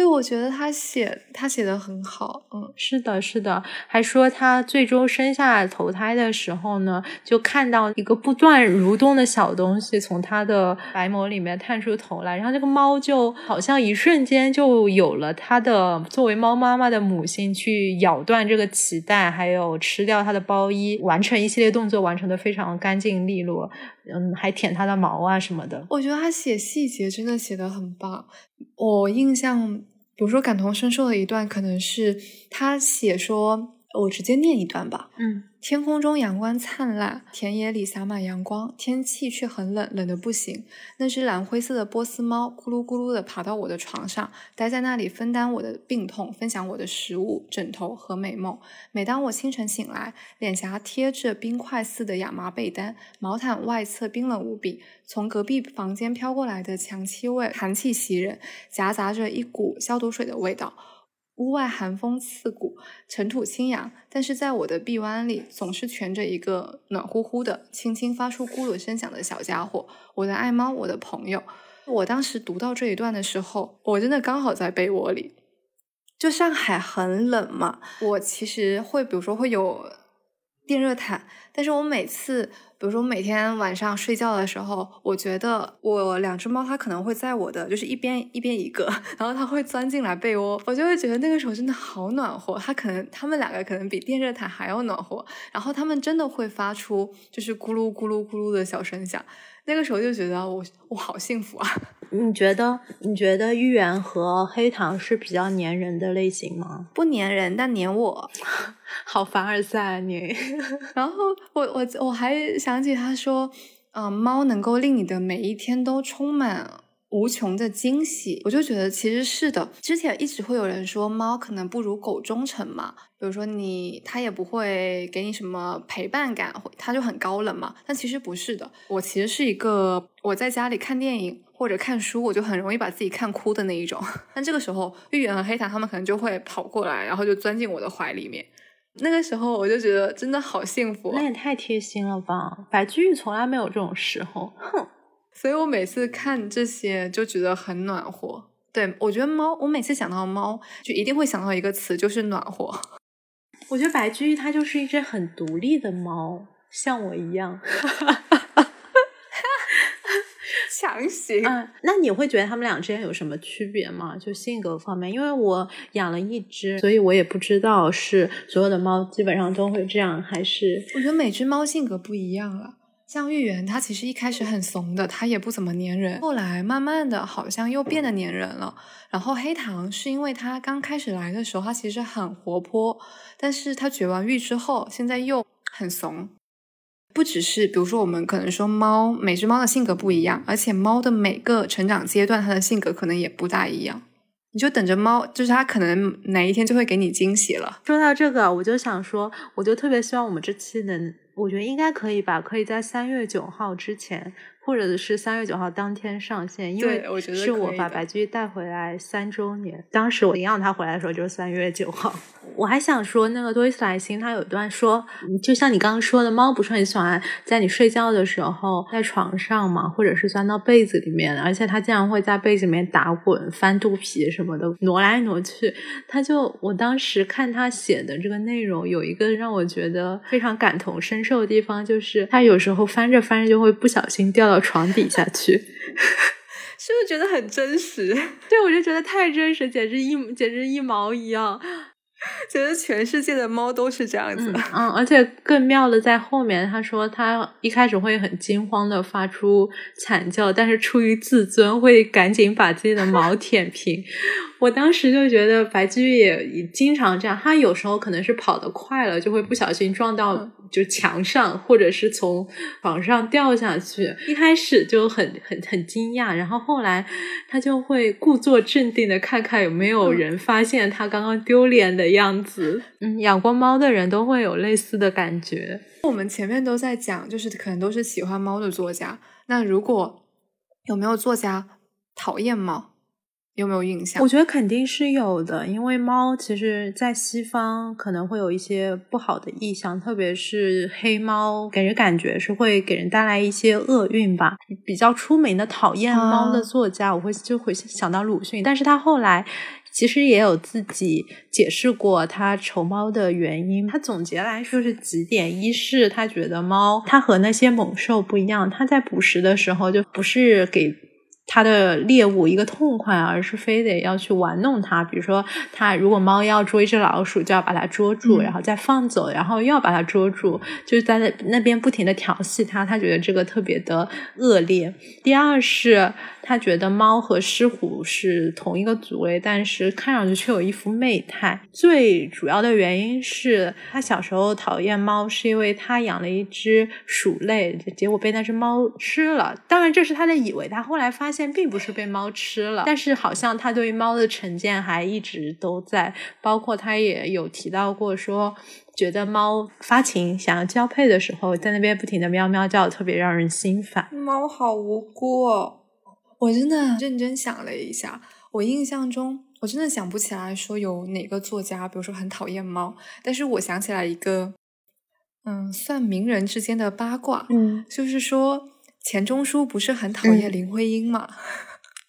对，我觉得他写他写的很好，嗯，是的，是的，还说他最终生下投胎的时候呢，就看到一个不断蠕动的小东西从他的白膜里面探出头来，然后这个猫就好像一瞬间就有了它的作为猫妈妈的母性去咬断这个脐带，还有吃掉它的包衣，完成一系列动作，完成的非常干净利落。嗯，还舔它的毛啊什么的。我觉得他写细节真的写的很棒，我印象。比如说感同身受的一段，可能是他写说，我直接念一段吧。嗯。天空中阳光灿烂，田野里洒满阳光，天气却很冷，冷的不行。那只蓝灰色的波斯猫咕噜咕噜的爬到我的床上，待在那里分担我的病痛，分享我的食物、枕头和美梦。每当我清晨醒来，脸颊贴着冰块似的亚麻被单，毛毯外侧冰冷无比。从隔壁房间飘过来的强气味，寒气袭人，夹杂着一股消毒水的味道。屋外寒风刺骨，尘土清扬，但是在我的臂弯里总是蜷着一个暖乎乎的、轻轻发出咕噜声响的小家伙。我的爱猫，我的朋友。我当时读到这一段的时候，我真的刚好在被窝里。就上海很冷嘛，我其实会，比如说会有电热毯，但是我每次。比如说，每天晚上睡觉的时候，我觉得我两只猫它可能会在我的就是一边一边一个，然后它会钻进来被窝，我就会觉得那个时候真的好暖和。它可能它们两个可能比电热毯还要暖和，然后它们真的会发出就是咕噜咕噜咕噜的小声响。那个时候就觉得我我好幸福啊！你觉得你觉得芋圆和黑糖是比较粘人的类型吗？不粘人，但粘我，好凡尔赛啊你。然后我我我还想起他说，嗯，猫能够令你的每一天都充满。无穷的惊喜，我就觉得其实是的。之前一直会有人说猫可能不如狗忠诚嘛，比如说你它也不会给你什么陪伴感，它就很高冷嘛。但其实不是的，我其实是一个我在家里看电影或者看书，我就很容易把自己看哭的那一种。但这个时候，玉圆和黑糖他们可能就会跑过来，然后就钻进我的怀里面。那个时候我就觉得真的好幸福。那也太贴心了吧！白居易从来没有这种时候，哼。所以我每次看这些就觉得很暖和。对我觉得猫，我每次想到猫，就一定会想到一个词，就是暖和。我觉得白居易它就是一只很独立的猫，像我一样。强行。嗯，那你会觉得他们俩之间有什么区别吗？就性格方面？因为我养了一只，所以我也不知道是所有的猫基本上都会这样，还是我觉得每只猫性格不一样了。像玉圆，它其实一开始很怂的，它也不怎么粘人，后来慢慢的好像又变得粘人了。然后黑糖是因为它刚开始来的时候，它其实很活泼，但是它绝完育之后，现在又很怂。不只是，比如说我们可能说猫，每只猫的性格不一样，而且猫的每个成长阶段，它的性格可能也不大一样。你就等着猫，就是它可能哪一天就会给你惊喜了。说到这个，我就想说，我就特别希望我们这期能。我觉得应该可以吧，可以在三月九号之前，或者是三月九号当天上线，因为是我把白居易带回来三周年。当时我领养它回来的时候就是三月九号。我还想说，那个多伊斯莱辛他有一段说，就像你刚刚说的，猫不是很喜欢在你睡觉的时候在床上嘛，或者是钻到被子里面，而且它经常会在被子里面打滚、翻肚皮什么的，挪来挪去。他就我当时看他写的这个内容，有一个让我觉得非常感同身受的地方，就是他有时候翻着翻着就会不小心掉到床底下去，是不是觉得很真实？对，我就觉得太真实，简直一简直一毛一样。觉得全世界的猫都是这样子，嗯，而且更妙的在后面，他说他一开始会很惊慌的发出惨叫，但是出于自尊会赶紧把自己的毛舔平。我当时就觉得白居易也经常这样，他有时候可能是跑得快了，就会不小心撞到就墙上，或者是从床上掉下去。一开始就很很很惊讶，然后后来他就会故作镇定的看看有没有人发现他刚刚丢脸的样子。嗯，养过猫的人都会有类似的感觉。我们前面都在讲，就是可能都是喜欢猫的作家。那如果有没有作家讨厌猫？有没有印象？我觉得肯定是有的，因为猫其实，在西方可能会有一些不好的意象，特别是黑猫，给人感觉是会给人带来一些厄运吧。比较出名的讨厌猫的作家，我会就会想到鲁迅，但是他后来其实也有自己解释过他仇猫的原因。他总结来说是几点：一是他觉得猫它和那些猛兽不一样，它在捕食的时候就不是给。它的猎物一个痛快，而是非得要去玩弄它。比如说，它如果猫要捉一只老鼠，就要把它捉住，然后再放走，然后又要把它捉住，就是在那那边不停的调戏它。他觉得这个特别的恶劣。第二是。他觉得猫和狮虎是同一个族类，但是看上去却有一副媚态。最主要的原因是他小时候讨厌猫，是因为他养了一只鼠类，结果被那只猫吃了。当然，这是他的以为。他后来发现并不是被猫吃了，但是好像他对于猫的成见还一直都在。包括他也有提到过，说觉得猫发情想要交配的时候，在那边不停的喵喵叫，特别让人心烦。猫好无辜。哦。我真的认真想了一下，我印象中我真的想不起来说有哪个作家，比如说很讨厌猫，但是我想起来一个，嗯，算名人之间的八卦，嗯，就是说钱钟书不是很讨厌林徽因嘛？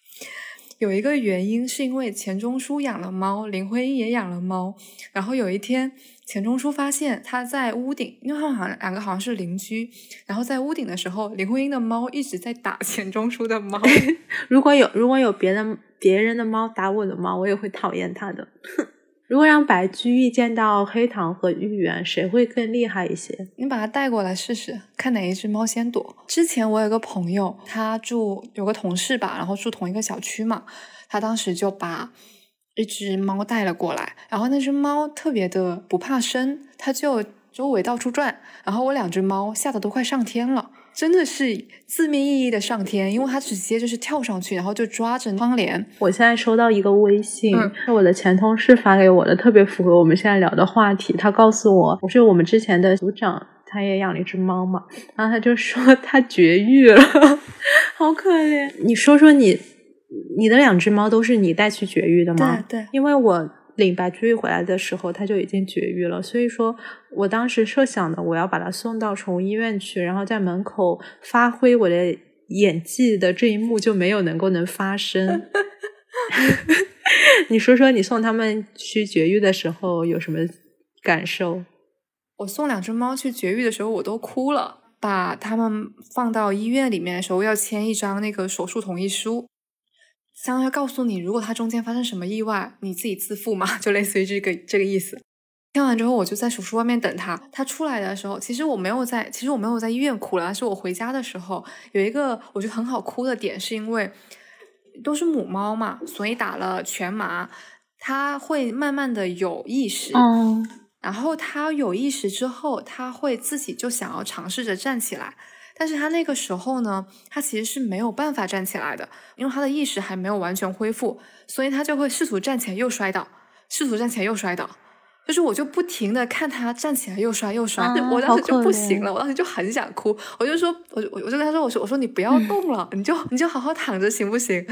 有一个原因是因为钱钟书养了猫，林徽因也养了猫，然后有一天。钱钟书发现他在屋顶，因为他们好像两个好像是邻居，然后在屋顶的时候，林徽因的猫一直在打钱钟书的猫。如果有如果有别的别人的猫打我的猫，我也会讨厌他的。如果让白居易见到黑糖和芋圆，谁会更厉害一些？你把它带过来试试，看哪一只猫先躲。之前我有个朋友，他住有个同事吧，然后住同一个小区嘛，他当时就把。一只猫带了过来，然后那只猫特别的不怕生，它就周围到处转，然后我两只猫吓得都快上天了，真的是字面意义的上天，因为它直接就是跳上去，然后就抓着窗帘。我现在收到一个微信，是我的前同事发给我的，特别符合我们现在聊的话题。他告诉我，我是我们之前的组长，他也养了一只猫嘛，然后他就说他绝育了，好可怜。你说说你。你的两只猫都是你带去绝育的吗？对对，因为我领白居易回来的时候，它就已经绝育了，所以说我当时设想的，我要把它送到宠物医院去，然后在门口发挥我的演技的这一幕就没有能够能发生。你说说，你送他们去绝育的时候有什么感受？我送两只猫去绝育的时候，我都哭了。把它们放到医院里面的时候，要签一张那个手术同意书，相当于告诉你，如果他中间发生什么意外，你自己自负嘛，就类似于这个这个意思。签完之后，我就在手术外面等他。他出来的时候，其实我没有在，其实我没有在医院哭了，而是我回家的时候有一个我觉得很好哭的点，是因为都是母猫嘛，所以打了全麻，它会慢慢的有意识。嗯，然后它有意识之后，它会自己就想要尝试着站起来，但是他那个时候呢，他其实是没有办法站起来的，因为他的意识还没有完全恢复，所以他就会试图站起来又摔倒，试图站起来又摔倒。就是我就不停的看他站起来又摔又摔，我当时就不行了，我当时就很想哭，我就说，我我我就跟他说，我说我说你不要动了，你就你就好好躺着行不行？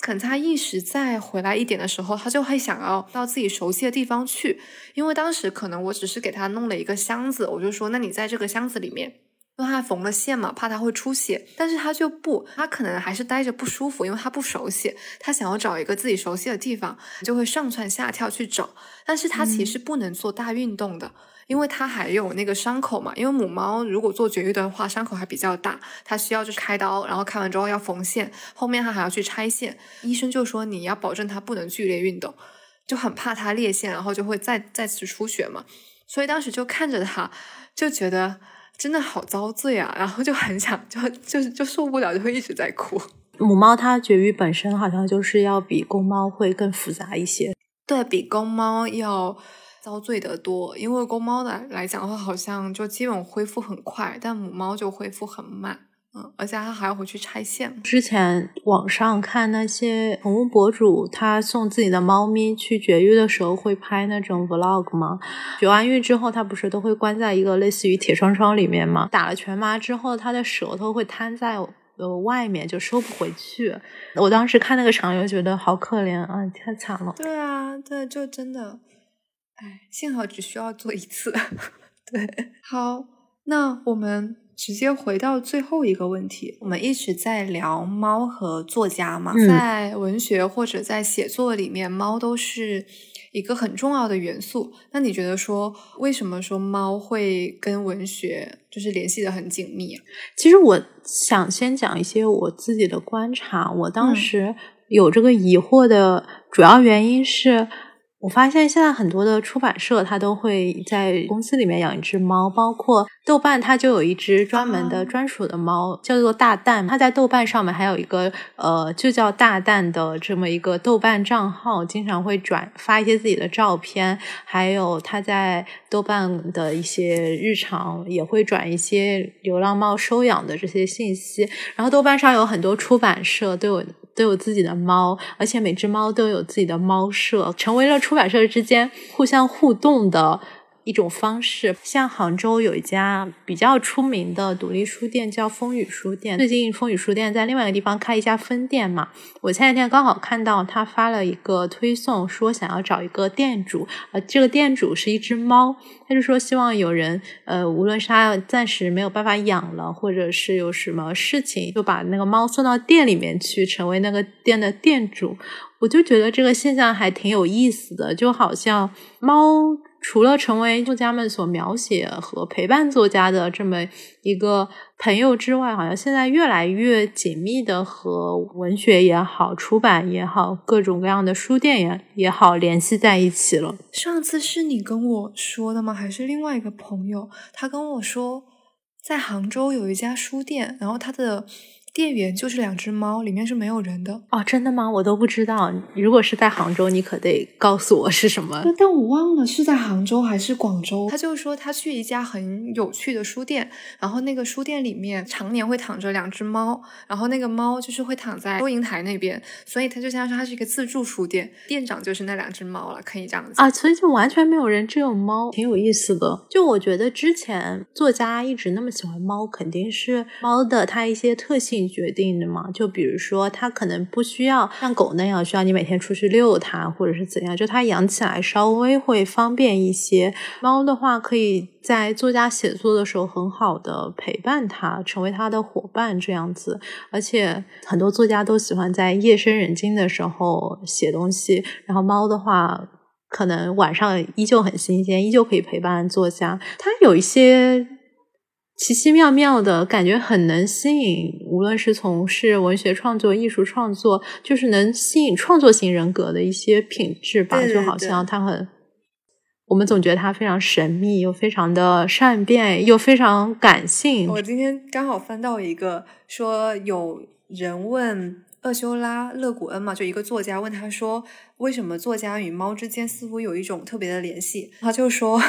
可能他意识再回来一点的时候，他就会想要到自己熟悉的地方去，因为当时可能我只是给他弄了一个箱子，我就说，那你在这个箱子里面。因为他缝了线嘛，怕他会出血，但是他就不，他可能还是待着不舒服，因为他不熟悉，他想要找一个自己熟悉的地方，就会上蹿下跳去找，但是他其实不能做大运动的，因为它还有那个伤口嘛，因为母猫如果做绝育的话，伤口还比较大，它需要就是开刀，然后开完之后要缝线，后面它还要去拆线，医生就说你要保证它不能剧烈运动，就很怕它裂线，然后就会再再次出血嘛，所以当时就看着它，就觉得。真的好遭罪啊！然后就很想，就就就受不了，就会一直在哭。母猫它绝育本身好像就是要比公猫会更复杂一些，对比公猫要遭罪的多。因为公猫的来讲的话，好像就基本恢复很快，但母猫就恢复很慢。嗯，而且他还要回去拆线。之前网上看那些宠物博主，他送自己的猫咪去绝育的时候，会拍那种 vlog 吗？绝完育之后，它不是都会关在一个类似于铁窗窗里面吗？打了全麻之后，它的舌头会瘫在呃外面，就收不回去。我当时看那个场景，觉得好可怜啊，太惨了。对啊，对，就真的，哎，幸好只需要做一次。对，好，那我们。直接回到最后一个问题，我们一直在聊猫和作家嘛，在文学或者在写作里面，猫都是一个很重要的元素。那你觉得说，为什么说猫会跟文学就是联系的很紧密啊？其实我想先讲一些我自己的观察，我当时有这个疑惑的主要原因是。我发现现在很多的出版社，它都会在公司里面养一只猫，包括豆瓣，它就有一只专门的专属的猫，叫做大蛋。它在豆瓣上面还有一个呃，就叫大蛋的这么一个豆瓣账号，经常会转发一些自己的照片，还有它在豆瓣的一些日常也会转一些流浪猫收养的这些信息。然后豆瓣上有很多出版社都有。都有自己的猫，而且每只猫都有自己的猫舍，成为了出版社之间互相互动的。一种方式，像杭州有一家比较出名的独立书店，叫风雨书店。最近风雨书店在另外一个地方开一家分店嘛，我前两天刚好看到他发了一个推送，说想要找一个店主，呃，这个店主是一只猫，他就说希望有人，呃，无论是他暂时没有办法养了，或者是有什么事情，就把那个猫送到店里面去，成为那个店的店主。我就觉得这个现象还挺有意思的，就好像猫。除了成为作家们所描写和陪伴作家的这么一个朋友之外，好像现在越来越紧密的和文学也好、出版也好、各种各样的书店也也好联系在一起了。上次是你跟我说的吗？还是另外一个朋友？他跟我说，在杭州有一家书店，然后他的。店员就是两只猫，里面是没有人的哦，真的吗？我都不知道。如果是在杭州，你可得告诉我是什么。但我忘了是在杭州还是广州。他就说他去一家很有趣的书店，然后那个书店里面常年会躺着两只猫，然后那个猫就是会躺在收银台那边，所以他就像说它是一个自助书店，店长就是那两只猫了，可以这样子啊。所以就完全没有人，只有猫，挺有意思的。就我觉得之前作家一直那么喜欢猫，肯定是猫的它一些特性。决定的嘛，就比如说，它可能不需要像狗那样需要你每天出去遛它，或者是怎样，就它养起来稍微会方便一些。猫的话，可以在作家写作的时候很好的陪伴它，成为它的伙伴这样子。而且很多作家都喜欢在夜深人静的时候写东西，然后猫的话，可能晚上依旧很新鲜，依旧可以陪伴作家。它有一些。奇奇妙妙的感觉，很能吸引，无论是从事文学创作、艺术创作，就是能吸引创作型人格的一些品质吧。就好像他很，我们总觉得他非常神秘，又非常的善变，又非常感性。我今天刚好翻到一个，说有人问厄修拉·勒古恩嘛，就一个作家问他说，为什么作家与猫之间似乎有一种特别的联系？他就说。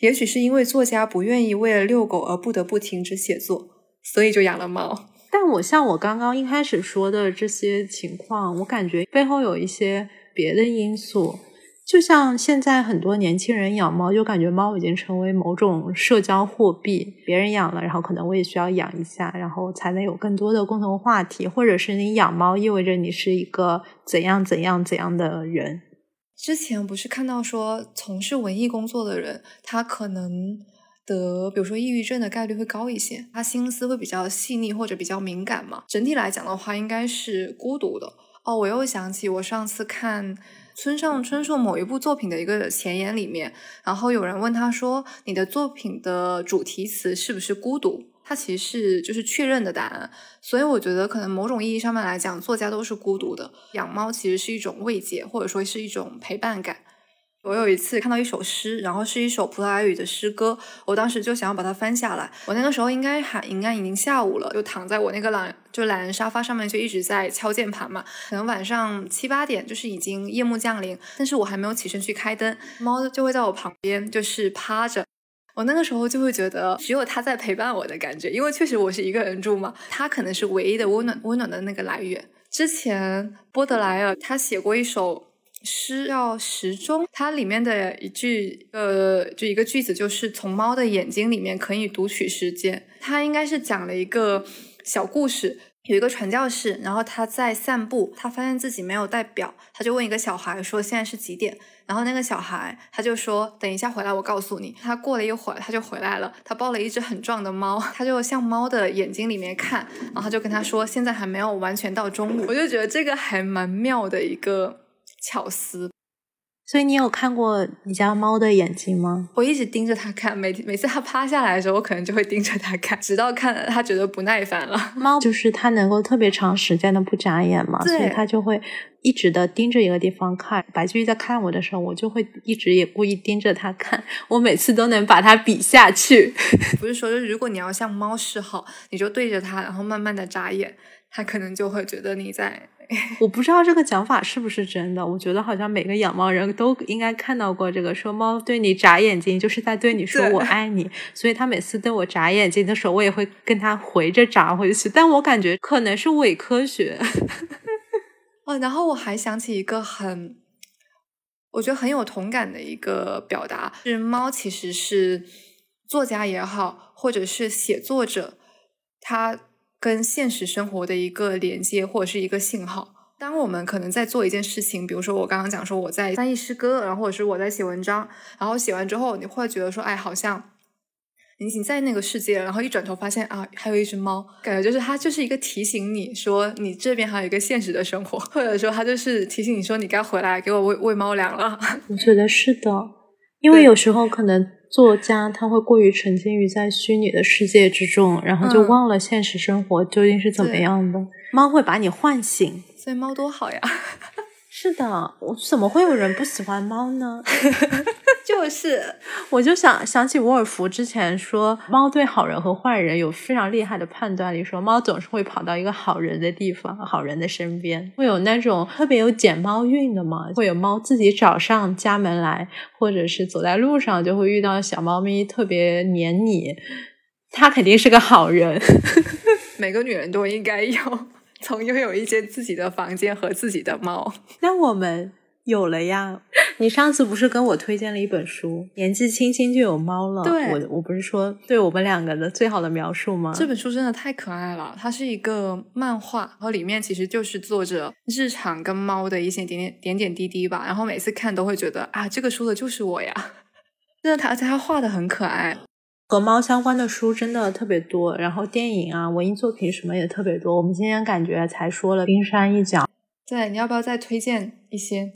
也许是因为作家不愿意为了遛狗而不得不停止写作，所以就养了猫。但我像我刚刚一开始说的这些情况，我感觉背后有一些别的因素。就像现在很多年轻人养猫，就感觉猫已经成为某种社交货币，别人养了，然后可能我也需要养一下，然后才能有更多的共同话题，或者是你养猫意味着你是一个怎样怎样怎样的人。之前不是看到说，从事文艺工作的人，他可能得，比如说抑郁症的概率会高一些，他心思会比较细腻或者比较敏感嘛。整体来讲的话，应该是孤独的。哦，我又想起我上次看村上春树某一部作品的一个前言里面，然后有人问他说：“你的作品的主题词是不是孤独？”它其实是就是确认的答案，所以我觉得可能某种意义上面来讲，作家都是孤独的。养猫其实是一种慰藉，或者说是一种陪伴感。我有一次看到一首诗，然后是一首葡萄牙语的诗歌，我当时就想要把它翻下来。我那个时候应该还应该已经下午了，就躺在我那个懒就懒人沙发上面，就一直在敲键盘嘛。可能晚上七八点，就是已经夜幕降临，但是我还没有起身去开灯，猫就会在我旁边就是趴着。我那个时候就会觉得只有他在陪伴我的感觉，因为确实我是一个人住嘛，他可能是唯一的温暖温暖的那个来源。之前波德莱尔他写过一首诗叫《时钟》，它里面的一句呃，就一个句子就是从猫的眼睛里面可以读取时间。他应该是讲了一个小故事。有一个传教士，然后他在散步，他发现自己没有带表，他就问一个小孩说：“现在是几点？”然后那个小孩他就说：“等一下回来，我告诉你。”他过了一会儿，他就回来了，他抱了一只很壮的猫，他就向猫的眼睛里面看，然后就跟他说：“现在还没有完全到中午。”我就觉得这个还蛮妙的一个巧思。所以你有看过你家猫的眼睛吗？我一直盯着它看，每每次它趴下来的时候，我可能就会盯着它看，直到看它觉得不耐烦了。猫就是它能够特别长时间的不眨眼嘛，所以它就会一直的盯着一个地方看。白居易在看我的时候，我就会一直也故意盯着它看，我每次都能把它比下去。不是说，就如果你要向猫示好，你就对着它，然后慢慢的眨眼，它可能就会觉得你在。我不知道这个讲法是不是真的，我觉得好像每个养猫人都应该看到过这个，说猫对你眨眼睛就是在对你说我爱你，所以它每次对我眨眼睛的时候，我也会跟它回着眨回去，但我感觉可能是伪科学。哦，然后我还想起一个很，我觉得很有同感的一个表达，是猫其实是作家也好，或者是写作者，他。跟现实生活的一个连接或者是一个信号。当我们可能在做一件事情，比如说我刚刚讲说我在翻译诗歌，然后或者是我在写文章，然后写完之后你会觉得说，哎，好像你已经在那个世界。然后一转头发现啊，还有一只猫，感觉就是它就是一个提醒你说你这边还有一个现实的生活，或者说它就是提醒你说你该回来给我喂喂猫粮了。我觉得是的，因为有时候可能。作家他会过于沉浸于在虚拟的世界之中，然后就忘了现实生活究竟是怎么样的。猫会把你唤醒，所以猫多好呀。是的，我怎么会有人不喜欢猫呢？就是，我就想想起沃尔夫之前说，猫对好人和坏人有非常厉害的判断力，说猫总是会跑到一个好人的地方，好人的身边，会有那种特别有捡猫运的嘛，会有猫自己找上家门来，或者是走在路上就会遇到小猫咪特别黏你，它肯定是个好人。每个女人都应该有。从拥有一间自己的房间和自己的猫，那我们有了呀。你上次不是跟我推荐了一本书，年纪轻轻就有猫了？对，我我不是说对我们两个的最好的描述吗？这本书真的太可爱了，它是一个漫画，然后里面其实就是作者日常跟猫的一些点点点点滴滴吧。然后每次看都会觉得啊，这个书的就是我呀。真的，他而且他画的很可爱。和猫相关的书真的特别多，然后电影啊、文艺作品什么也特别多。我们今天感觉才说了冰山一角，对，你要不要再推荐一些？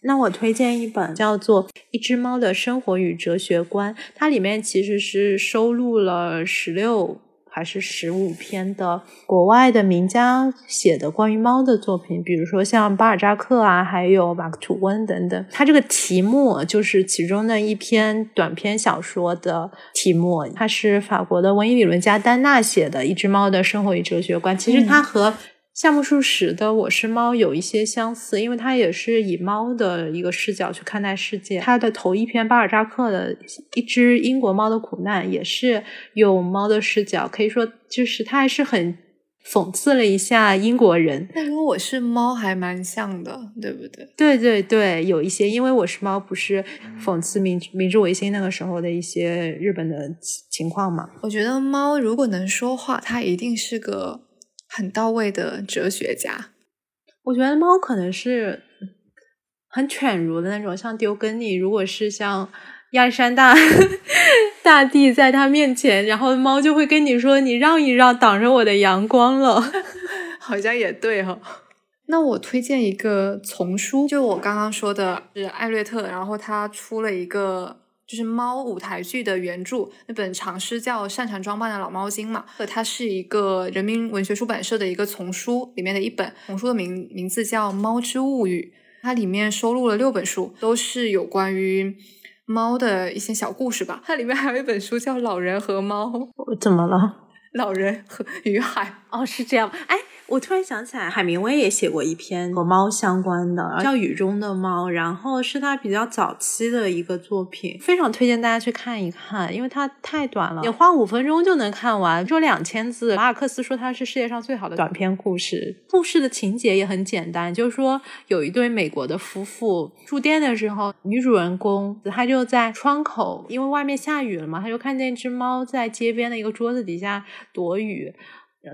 那我推荐一本叫做《一只猫的生活与哲学观》，它里面其实是收录了十六还是十五篇的国外的名家写的关于猫的作品，比如说像巴尔扎克啊，还有马克吐温等等。它这个题目就是其中的一篇短篇小说的题目，它是法国的文艺理论家丹娜写的《一只猫的生活与哲学观》。其实它和夏目漱石的《我是猫》有一些相似，因为它也是以猫的一个视角去看待世界。它的头一篇巴尔扎克的一只英国猫的苦难，也是用猫的视角，可以说就是它还是很讽刺了一下英国人。那跟我是猫还蛮像的，对不对？对对对，有一些，因为我是猫，不是讽刺明明治维新那个时候的一些日本的情况嘛？我觉得猫如果能说话，它一定是个。很到位的哲学家，我觉得猫可能是很犬儒的那种，像丢根尼。如果是像亚历山大 大帝在他面前，然后猫就会跟你说：“你让一让，挡着我的阳光了。”好像也对哈。那我推荐一个丛书，就我刚刚说的是艾略特，然后他出了一个。就是猫舞台剧的原著那本长诗叫《擅长装扮的老猫精》嘛，它是一个人民文学出版社的一个丛书里面的一本丛书的名名字叫《猫之物语》，它里面收录了六本书，都是有关于猫的一些小故事吧。它里面还有一本书叫《老人和猫》，怎么了？老人和与海哦，是这样，哎。我突然想起来，海明威也写过一篇和猫相关的，叫《雨中的猫》，然后是他比较早期的一个作品，非常推荐大家去看一看，因为它太短了，你花五分钟就能看完，只有两千字。马尔克斯说它是世界上最好的短篇故事，故事的情节也很简单，就是说有一对美国的夫妇住店的时候，女主人公她就在窗口，因为外面下雨了嘛，她就看见一只猫在街边的一个桌子底下躲雨。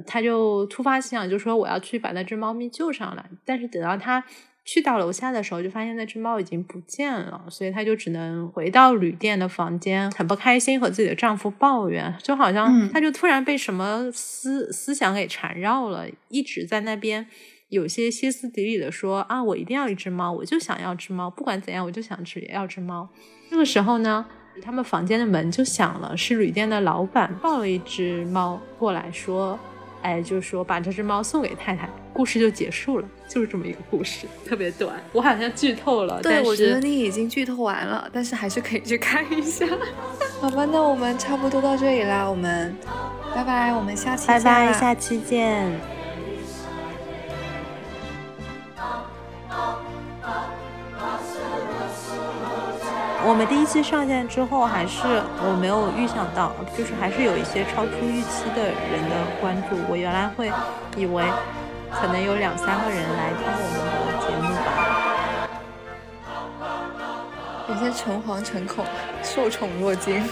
他就突发奇想，就说我要去把那只猫咪救上来。但是等到他去到楼下的时候，就发现那只猫已经不见了，所以他就只能回到旅店的房间，很不开心和自己的丈夫抱怨，就好像他就突然被什么思思想给缠绕了，一直在那边有些歇斯底里的说啊，我一定要一只猫，我就想要只猫，不管怎样，我就想只要只猫。这个时候呢，他们房间的门就响了，是旅店的老板抱了一只猫过来说。哎，就是说把这只猫送给太太，故事就结束了，就是这么一个故事，特别短。我好像剧透了，对，我觉得你已经剧透完了，但是还是可以去看一下。好吧，那我们差不多到这里啦，我们拜拜，我们下期拜拜，下期见。我们第一期上线之后，还是我没有预想到，就是还是有一些超出预期的人的关注。我原来会以为可能有两三个人来听我们的节目吧。有些诚惶诚恐，受宠若惊。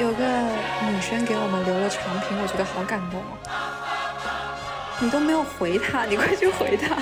有个女生给我们留了长评，我觉得好感动哦。你都没有回她，你快去回她。